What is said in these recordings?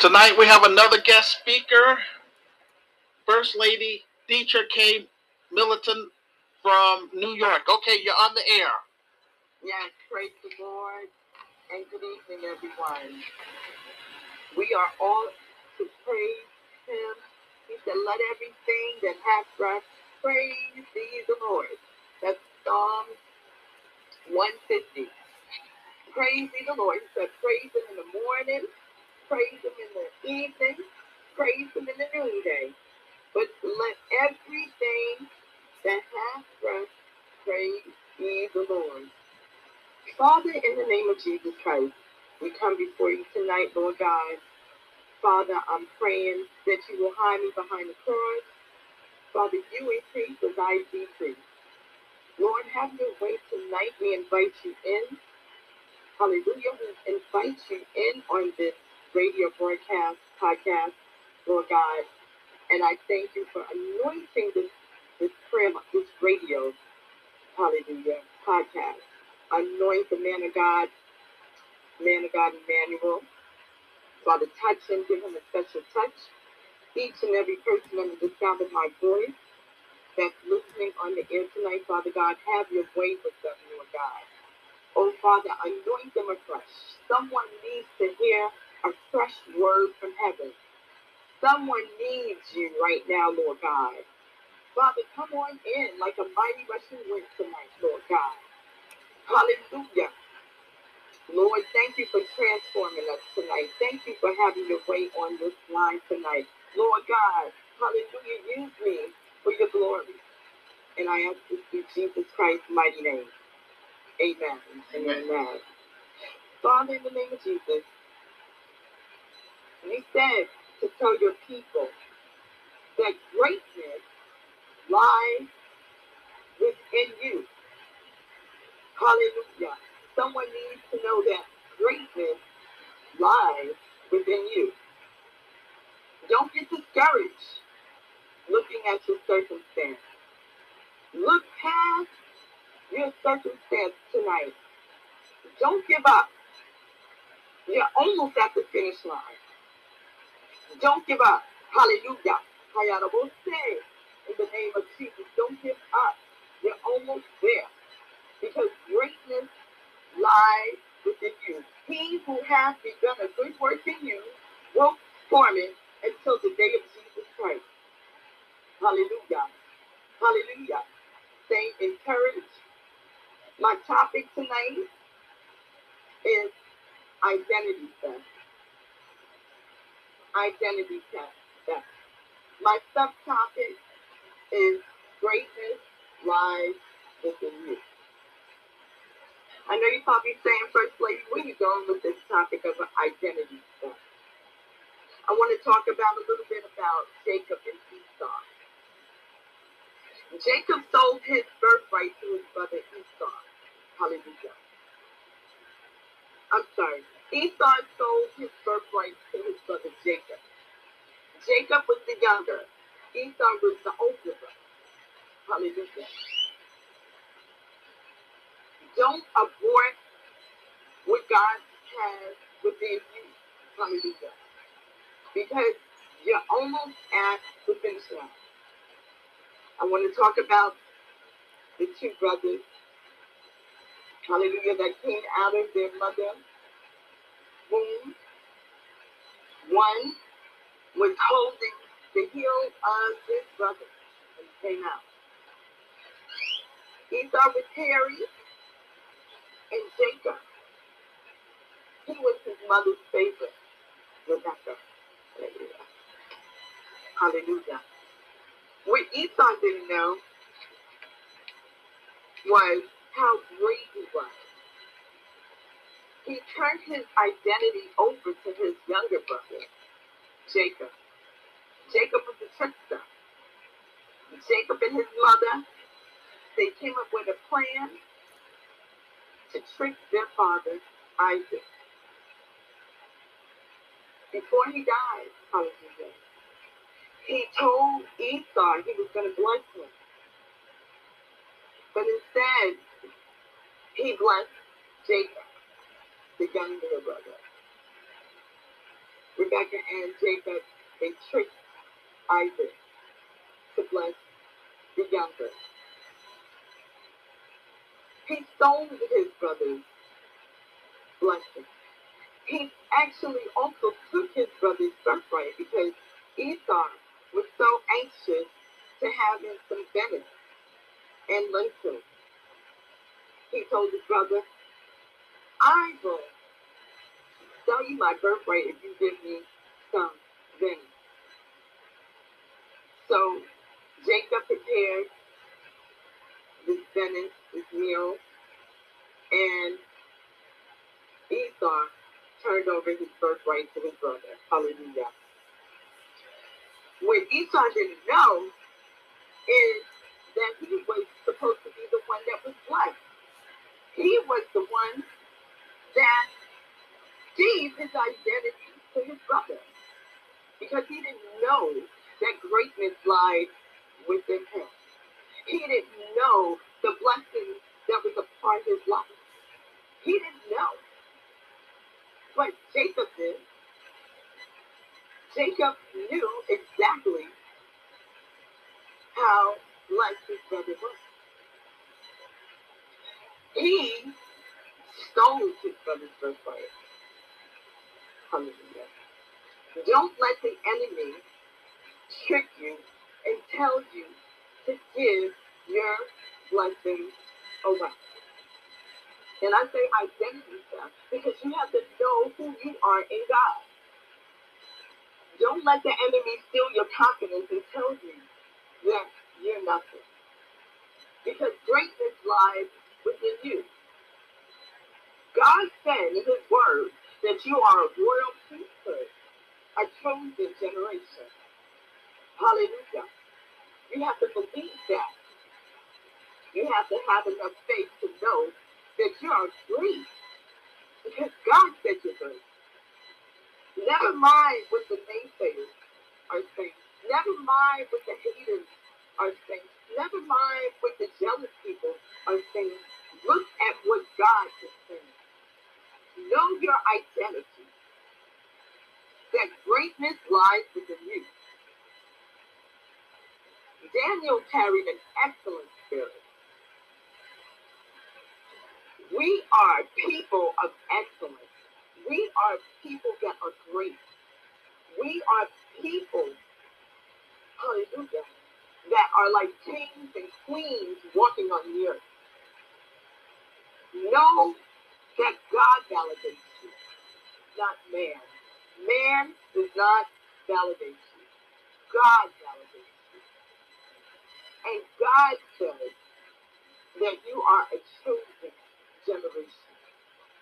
Tonight we have another guest speaker, First Lady Dietrich K. Militant from New York. Okay, you're on the air. Yes, praise the Lord, and good evening, everyone. We are all to praise Him. He said, Let everything that hath breath praise thee the Lord. That's Psalm 150. Praise thee the Lord. He said, Praise Him in the morning, praise Him in the evening, praise Him in the noonday. But let everything that hath breath praise ye the Lord. Father, in the name of Jesus Christ, we come before you tonight, Lord God. Father, I'm praying that you will hide me behind the cross. Father, you increase as I decrease. Lord, have your way tonight. We invite you in. Hallelujah. We invite you in on this radio broadcast, podcast, Lord God. And I thank you for anointing this, this prayer, this radio, hallelujah, podcast. Anoint the man of God, man of God Emmanuel. Father, touch him, give him a special touch. Each and every person under the sound of my voice that's listening on the air tonight, Father God, have your way with them, Lord God. Oh, Father, anoint them afresh. Someone needs to hear a fresh word from heaven. Someone needs you right now, Lord God. Father, come on in like a mighty rushing wind tonight, Lord God. Hallelujah. Lord, thank you for transforming us tonight. Thank you for having your way on this line tonight. Lord God, hallelujah, use me for your glory. And I ask this in Jesus Christ's mighty name. Amen and amen. Father, in the name of Jesus, and he said to tell your people that greatness lies within you. Hallelujah. Someone needs to know that greatness lies within you. Don't get discouraged looking at your circumstance. Look past your circumstance tonight. Don't give up. You're almost at the finish line. Don't give up. Hallelujah. Say in the name of Jesus. Don't give up. You're almost there. Because greatness lies within you. He who has begun a good work in you will perform it until the day of Jesus Christ. Hallelujah. Hallelujah. Stay encouraged. My topic tonight is identity theft. Identity theft. My subtopic is greatness lies within you. I know you're probably saying, First Lady, where are you going with this topic of identity theft? I want to talk about a little bit about Jacob and Esau. Jacob sold his birthright to his brother Esau. Hallelujah. I'm sorry. Esau sold his birthright to his brother Jacob. Jacob was the younger. Esau was the older brother. Hallelujah. Don't abort what God has within you. Hallelujah. Because you're almost at the finish line. I want to talk about the two brothers, hallelujah, that came out of their mother womb. One was holding the heel of his brother and came out. Esau was hairy and Jacob. He was his mother's favorite, Rebecca. Hallelujah. Hallelujah. What Esau didn't know was how great he was. He turned his identity over to his younger brother, Jacob. Jacob was a trickster. Jacob and his mother, they came up with a plan to trick their father, Isaac. Before he died, he told Esau he was going to bless him. But instead, he blessed Jacob, the younger brother. Rebecca and Jacob, they tricked Isaac to bless the younger. He stole his brother's blessing. He actually also took his brother's birthright because Esau was so anxious to have him some Bennett and lentils. He told his brother, I will sell you my birthright if you give me some Bennett. So Jacob prepared this venison, this meal, and Esau turned over his birthright to his brother. Hallelujah. What Esau didn't know is that he was supposed to be the one that was blessed. He was the one that gave his identity to his brother because he didn't know that greatness lied within him. He didn't know the blessing that was upon his life. He didn't know. But Jacob did. Jacob knew exactly how blessed his brother was. He stole his brother's birthright. Hallelujah. Don't let the enemy trick you and tell you to give your blessings away. And I say identity theft because you have to know who you are in God. Don't let the enemy steal your confidence and tell you that you're nothing. Because greatness lies within you. God said in his word that you are a royal priesthood, a chosen generation. Hallelujah. You have to believe that. You have to have enough faith to know that you are free because God said you're free. Never mind what the naysayers are saying. Never mind what the haters are saying. Never mind what the jealous people are saying. Look at what God is saying. Know your identity. That greatness lies within you. Daniel carried an excellent spirit. We are people of excellence. We are people that are great. We are people, hallelujah, that are like kings and queens walking on the earth. Know that God validates you, not man. Man does not validate you. God validates you. And God says that you are a chosen generation,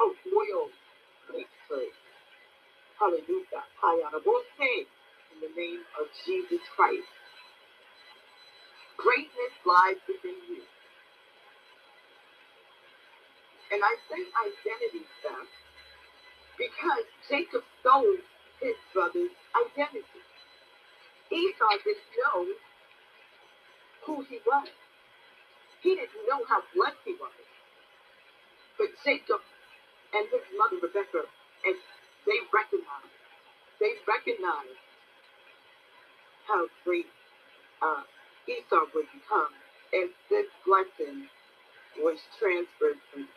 a royal priesthood. Hallelujah. Hayarabose, In the name of Jesus Christ. Greatness lies within you. And I say identity theft because Jacob stole his brother's identity. Esau didn't know who he was. He didn't know how blessed he was. But Jacob and his mother Rebecca, and they recognized, they recognized how great uh, Esau would become if this blessing was transferred from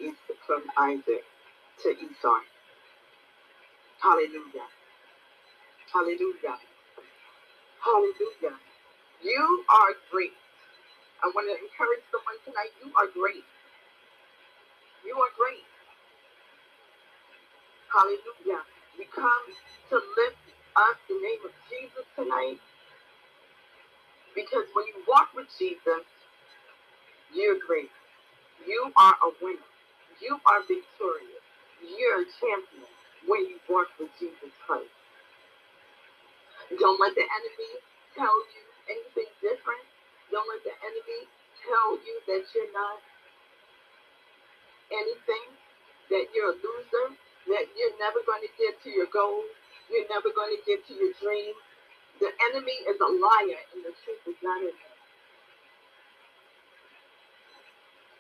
from Isaac to Esau. Hallelujah. Hallelujah. Hallelujah. You are great. I want to encourage someone tonight. You are great. You are great. Hallelujah. We come to lift up the name of Jesus tonight because when you walk with Jesus, you're great. You are a winner. You are victorious. You're a champion when you walk with Jesus Christ. Don't let the enemy tell you anything different. Don't let the enemy tell you that you're not anything, that you're a loser, that you're never going to get to your goal, you're never going to get to your dream. The enemy is a liar and the truth is not in him.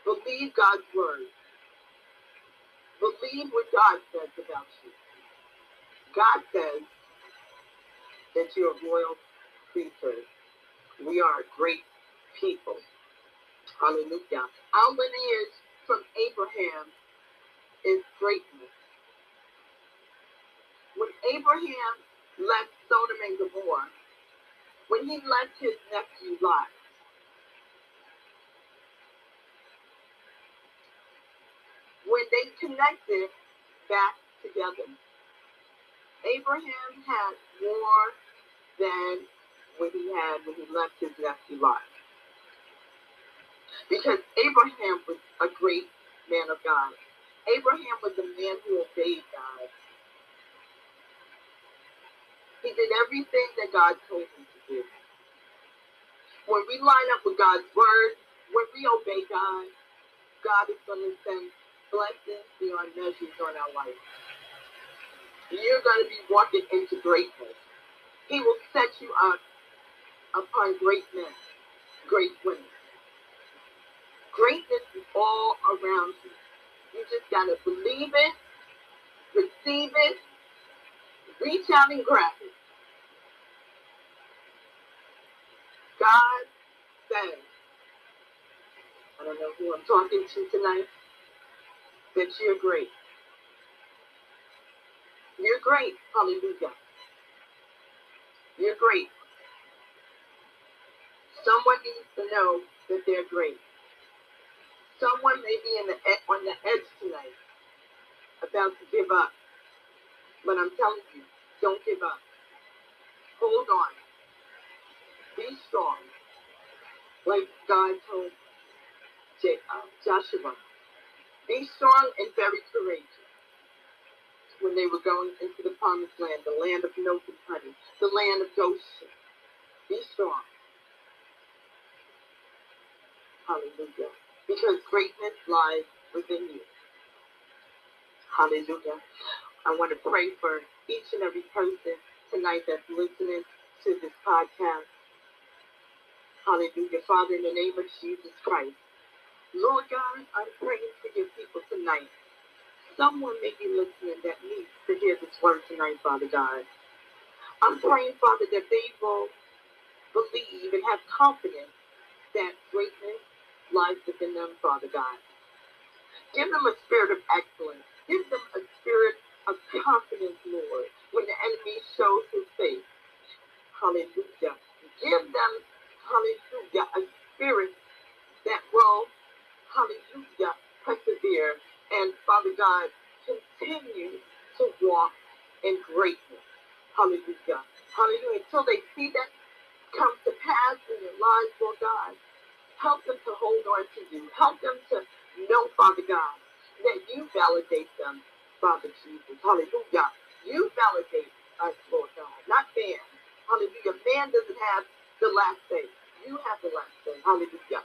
Believe God's word. Believe what God says about you. God says that you're a royal priesthood. We are a great people. Hallelujah. Our lineage from Abraham is greatness. When Abraham left Sodom and Gomorrah, when he left his nephew Lot, when they connected back together, Abraham had more than what he had when he left his nephew Lot. Because Abraham was a great man of God. Abraham was a man who obeyed God. He did everything that God told him to do. When we line up with God's word, when we obey God, God is going to send blessings beyond measures on our life. You're going to be walking into greatness. He will set you up upon great men, great women. Greatness is all around you. You just got to believe it, receive it, reach out and grab it. God says, I don't know who I'm talking to tonight, that you're great. You're great. Hallelujah. You're great. Someone needs to know that they're great. Someone may be in the on the edge tonight, about to give up. But I'm telling you, don't give up. Hold on. Be strong. Like God told uh, Joshua. Be strong and very courageous when they were going into the promised land, the land of milk and honey, the land of Goshen. Be strong. Hallelujah. Because greatness lies within you. Hallelujah. I want to pray for each and every person tonight that's listening to this podcast. Hallelujah. Father, in the name of Jesus Christ. Lord God, I'm praying for your people tonight someone may be listening that needs to hear this word tonight, Father God. I'm praying, Father, that they will believe and have confidence that greatness lies within them, Father God. Give them a spirit of excellence. Give them a spirit of confidence, Lord, when the enemy shows his face. Hallelujah. Give them, hallelujah, a spirit that will, hallelujah, persevere and Father God, continue to walk in greatness. Hallelujah. Hallelujah. Until they see that come to pass in their lives, Lord God. Help them to hold on to you. Help them to know, Father God, that you validate them, Father Jesus. Hallelujah. You validate us, Lord God, not man. Hallelujah. Man doesn't have the last say. You have the last say. Hallelujah.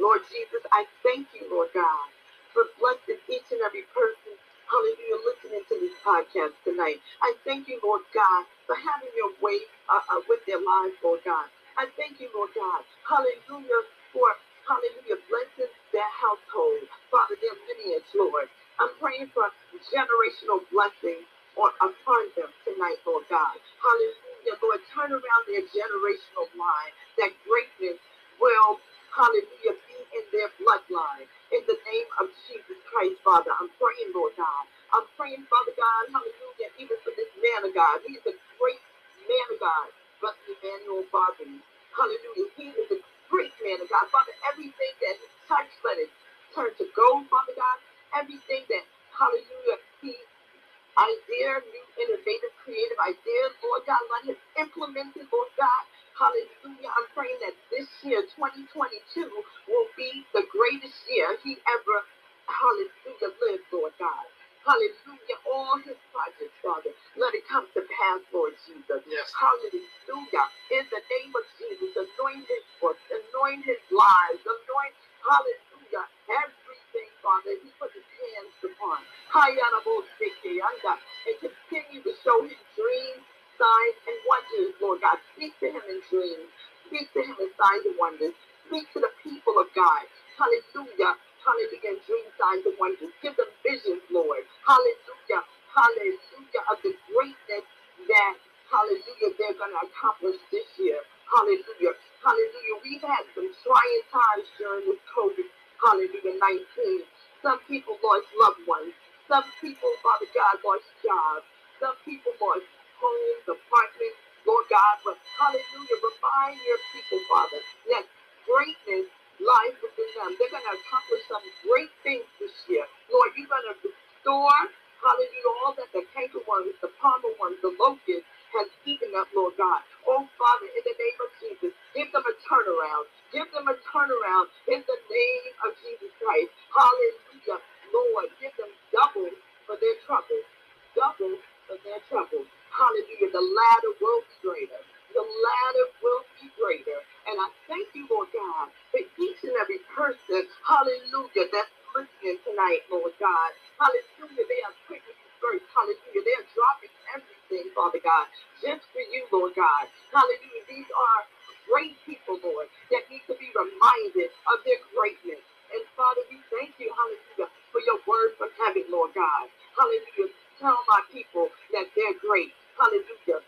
Lord Jesus, I thank you, Lord God, for blessing each and every person, hallelujah, listening to this podcast tonight. I thank you, Lord God, for having your way uh, uh, with their lives, Lord God. I thank you, Lord God, hallelujah, for, hallelujah, blessing their household, Father, their lineage, Lord. I'm praying for generational blessings on, upon them tonight, Lord God. Hallelujah, Lord. Turn around their generational line, that greatness will, hallelujah, be in their bloodline in the name of Jesus Christ, Father. I'm praying, Lord God. I'm praying, Father God, hallelujah, even for this man of God. He is a great man of God, Brother Emmanuel Father. Hallelujah. He is a great man of God. Father, everything that he touched, let it turn to gold, Father God. Everything that, hallelujah, he idea, new innovative, creative ideas, Lord God, let him implement it, Lord God. Hallelujah. I'm praying that this year, 2022, will be the greatest year he ever, hallelujah, lived, Lord God. Hallelujah. All his projects, Father, let it come to pass, Lord Jesus. Yes. Hallelujah. In the name of Jesus, anoint his books, anoint his lives, anoint, hallelujah, everything, Father, he put his hands upon. And continue to show him dreams, signs, and wonders, Lord God. Speak to him in dreams. Speak to him signs and wonders. Speak to the people of God. Hallelujah. Hallelujah. Dream signs and wonders. Give them visions, Lord. Hallelujah. Hallelujah. Of the greatness that, hallelujah, they're going to accomplish this year. Hallelujah. Hallelujah. We've had some trying times during this COVID, hallelujah, 19. But hallelujah, remind your people, Father, that greatness lies within them. They're going to accomplish some great things this year. Lord, you're going to restore, hallelujah, all that the cankerworms, the palmerworms, the locusts has eaten up, Lord God. Oh, Father, in the name of Jesus, give them a turnaround. Give them a turnaround in the name of Jesus Christ. Hallelujah. Lord, give them double for their trouble. Double for their trouble. Hallelujah. The latter will be greater. The latter will be greater. And I thank you, Lord God, for each and every person, hallelujah, that's listening tonight, Lord God. Hallelujah. They are quickly first. Hallelujah. They are dropping everything, Father God, just for you, Lord God. Hallelujah. These are great people, Lord, that need to be reminded of their greatness. And Father, we thank you, hallelujah, for your word from heaven, Lord God. Hallelujah. Tell my people that they're great. Hallelujah.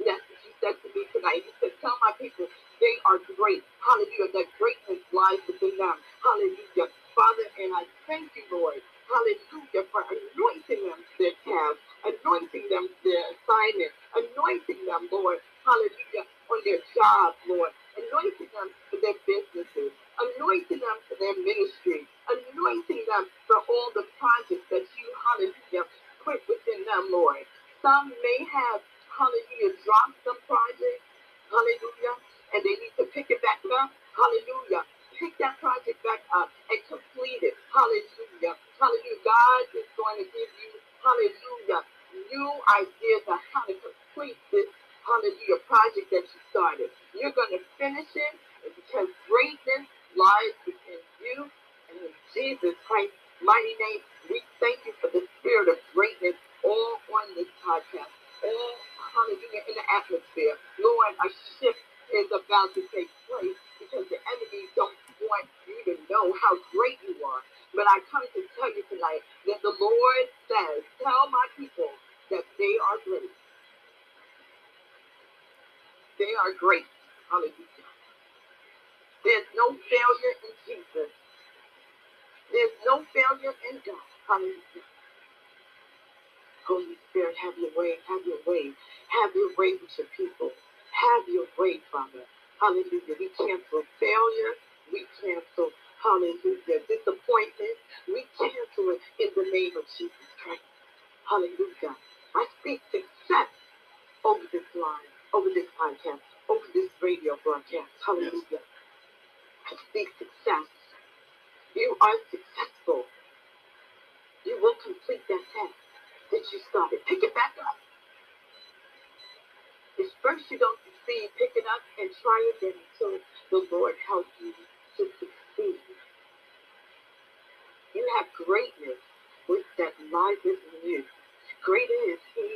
That's what you said to me tonight. You said, Tell my people they are great. Hallelujah. That greatness lies within them. Hallelujah. Father, and I thank you, Lord. Hallelujah. For anointing them to their task, anointing them to their assignment, anointing them, Lord. Hallelujah. On their jobs, Lord. Anointing them for their businesses. Anointing them for their ministry. Anointing them for all the projects that you, hallelujah, put within them, Lord. Some may have, hallelujah, dropped some projects. Hallelujah. And they need to pick it back up. Hallelujah. Pick that project back up and complete it. Hallelujah. Hallelujah. God is going to give you, hallelujah, new ideas on how to complete this, hallelujah, project that you started. You're going to finish it because greatness lies within you. And in Jesus Christ's mighty name, we thank you for the spirit of greatness all on this podcast, all, hallelujah, in the atmosphere. Lord, a shift is about to take place because the enemy don't want you to know how great you are. But I come to tell you tonight that the Lord says, tell my people that they are great. They are great. Hallelujah. There's no failure in Jesus. There's no failure in God. Hallelujah. Holy Spirit, have your way, have your way, have your way with your people. Have your way, Father. Hallelujah. We cancel failure. We cancel, hallelujah, disappointment. We cancel it in the name of Jesus Christ. Hallelujah. I speak success over this line, over this podcast, over this radio broadcast. Hallelujah. I speak success. You are successful. You will complete that task that you started. Pick it back up. It's first you don't succeed, pick it up and try again until the Lord helps you to succeed. You have greatness with that lies within you. Greater is he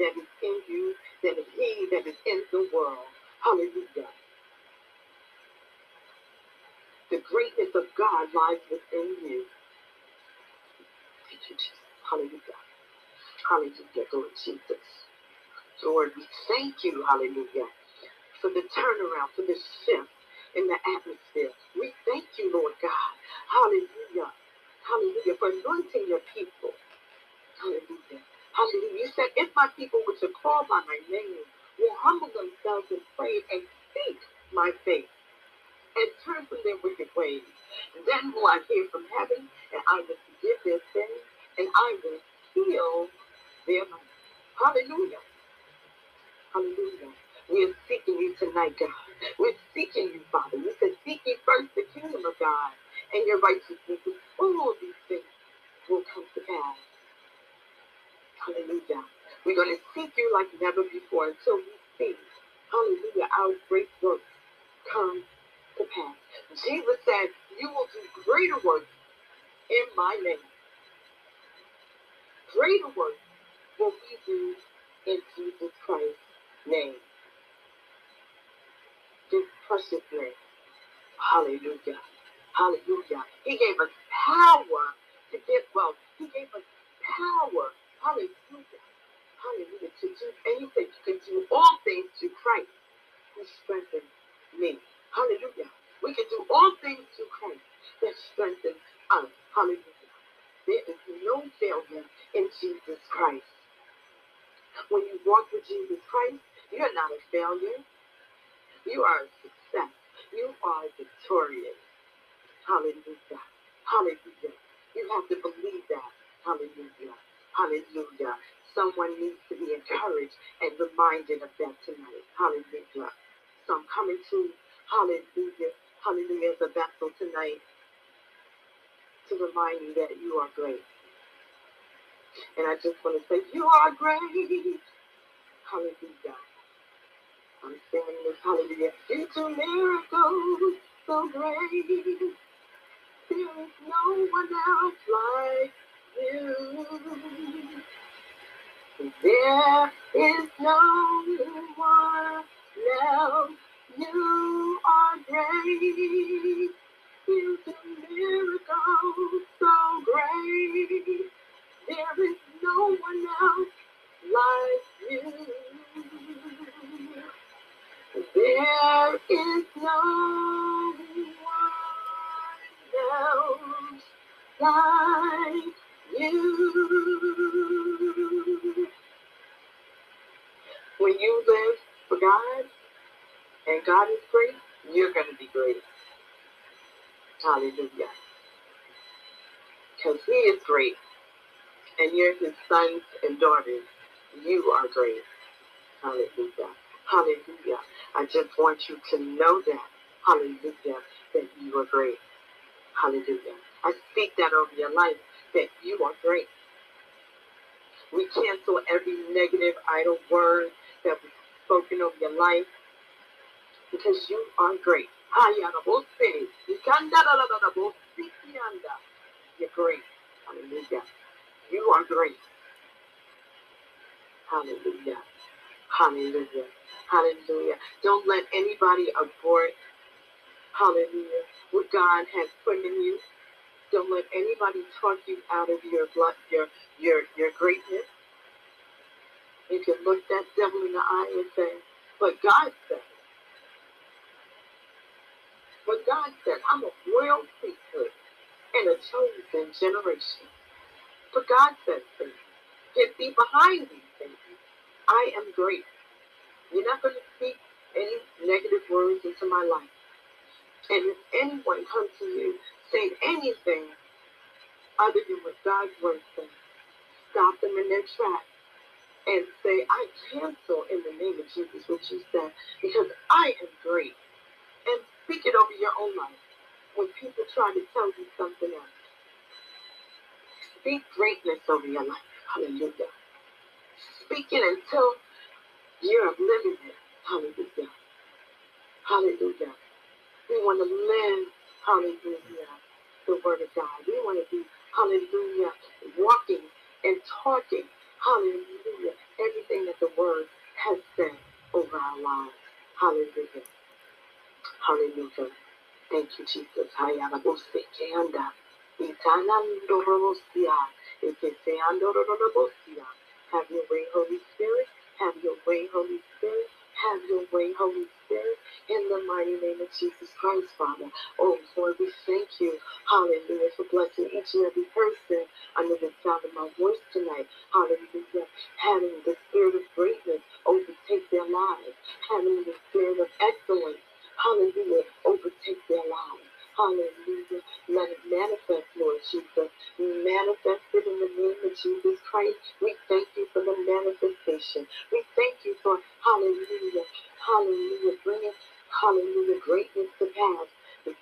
that is in you than is he that is in the world. Hallelujah. The greatness of God lies within you. Thank you, Jesus. Hallelujah. Hallelujah. Lord Jesus. Lord, we thank you, hallelujah, for the turnaround, for the shift in the atmosphere. We thank you, Lord God, hallelujah, hallelujah, for anointing your people. Hallelujah. Hallelujah. You said, if my people which are called by my name will humble themselves and pray and seek my face and turn from their wicked ways, then will I hear from heaven and I will forgive their sins and I will heal their land. Hallelujah. Hallelujah. We are seeking you tonight, God. We're seeking you, Father. You said, seek ye first the kingdom of God and your righteousness, and all these things will come to pass. Hallelujah. We're going to seek you like never before until we see, hallelujah, our great work come to pass. Jesus said, You will do greater works in my name. Greater works will we do in Jesus Christ name defensively. Hallelujah. Hallelujah. He gave us power to get well. He gave us power. Hallelujah. Hallelujah. To do anything. You can do all things to Christ who strengthens me. Hallelujah. We can do all things to Christ that strengthens us. Hallelujah. There is no failure in Jesus Christ. When you walk with Jesus Christ, you're not a failure. You are a success. You are victorious. Hallelujah. Hallelujah. You have to believe that. Hallelujah. Hallelujah. Someone needs to be encouraged and reminded of that tonight. Hallelujah. So I'm coming to hallelujah. Hallelujah as a vessel tonight to remind you that you are great. And I just want to say, you are great. Hallelujah. I'm singing this hallelujah. You do miracles so great. There is no one else like you. There is no one else. You are great. You do miracles so great. There is no one else like you. There is no one else like you. When you live for God and God is great, you're going to be great. Hallelujah. Because He is great and you're His sons and daughters. You are great. Hallelujah. Hallelujah. I just want you to know that. Hallelujah. That you are great. Hallelujah. I speak that over your life that you are great. We cancel every negative idle word that was spoken over your life because you are great. You're great. Hallelujah. You are great. Hallelujah. Hallelujah. Hallelujah. Don't let anybody abort, hallelujah, what God has put in you. Don't let anybody talk you out of your blood, your your your greatness. You can look that devil in the eye and say, but God said, but God said, I'm a royal priesthood and a chosen generation. But God said, get thee behind these things. I am great. You're not going to speak any negative words into my life. And if anyone comes to you saying anything other than what God's word says, stop them in their tracks and say, I cancel in the name of Jesus what you said because I am great. And speak it over your own life when people try to tell you something else. Speak greatness over your life. Hallelujah. Speak it until you're living it. Hallelujah. Hallelujah. We want to live, hallelujah, the word of God. We want to be, hallelujah, walking and talking, hallelujah, everything that the word has said over our lives. Hallelujah. Hallelujah. Thank you, Jesus. Ikeseandororobosia. Have your way, Holy Spirit. Have your way, Holy Spirit. Have your way, Holy Spirit, in the mighty name of Jesus Christ, Father. Oh, Lord, we thank you, hallelujah, for blessing each and every person under the sound of my voice tonight. Hallelujah. Having the spirit of greatness overtake their lives, having the spirit of excellence, hallelujah, overtake their lives. Hallelujah. Let it manifest, Lord Jesus. Manifest it in the name of Jesus Christ. We thank you for the manifestation. We thank you for, hallelujah, hallelujah, bringing, hallelujah, greatness to pass.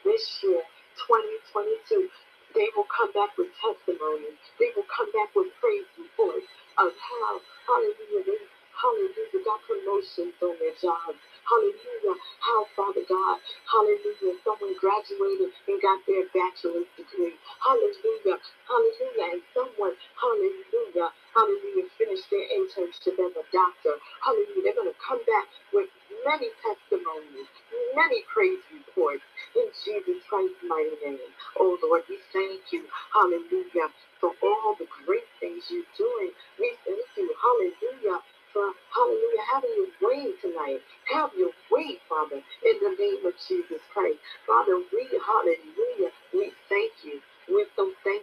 This year, 2022, they will come back with testimonies. They will come back with praise reports of how, hallelujah, they, hallelujah, got promotions on their jobs. Hallelujah. How, Father God, hallelujah, someone graduated and got their bachelor's degree. Hallelujah. Hallelujah. And someone, hallelujah, hallelujah, finished their internship as a doctor. Hallelujah. They're going to come back with many testimonies, many praise reports in Jesus Christ's mighty name. Oh Lord, we thank you. Hallelujah. For all the great things you're doing. We thank you. Hallelujah having your way tonight. Have your way, Father, in the name of Jesus Christ. Father, we hallelujah, we thank you. We're so thankful.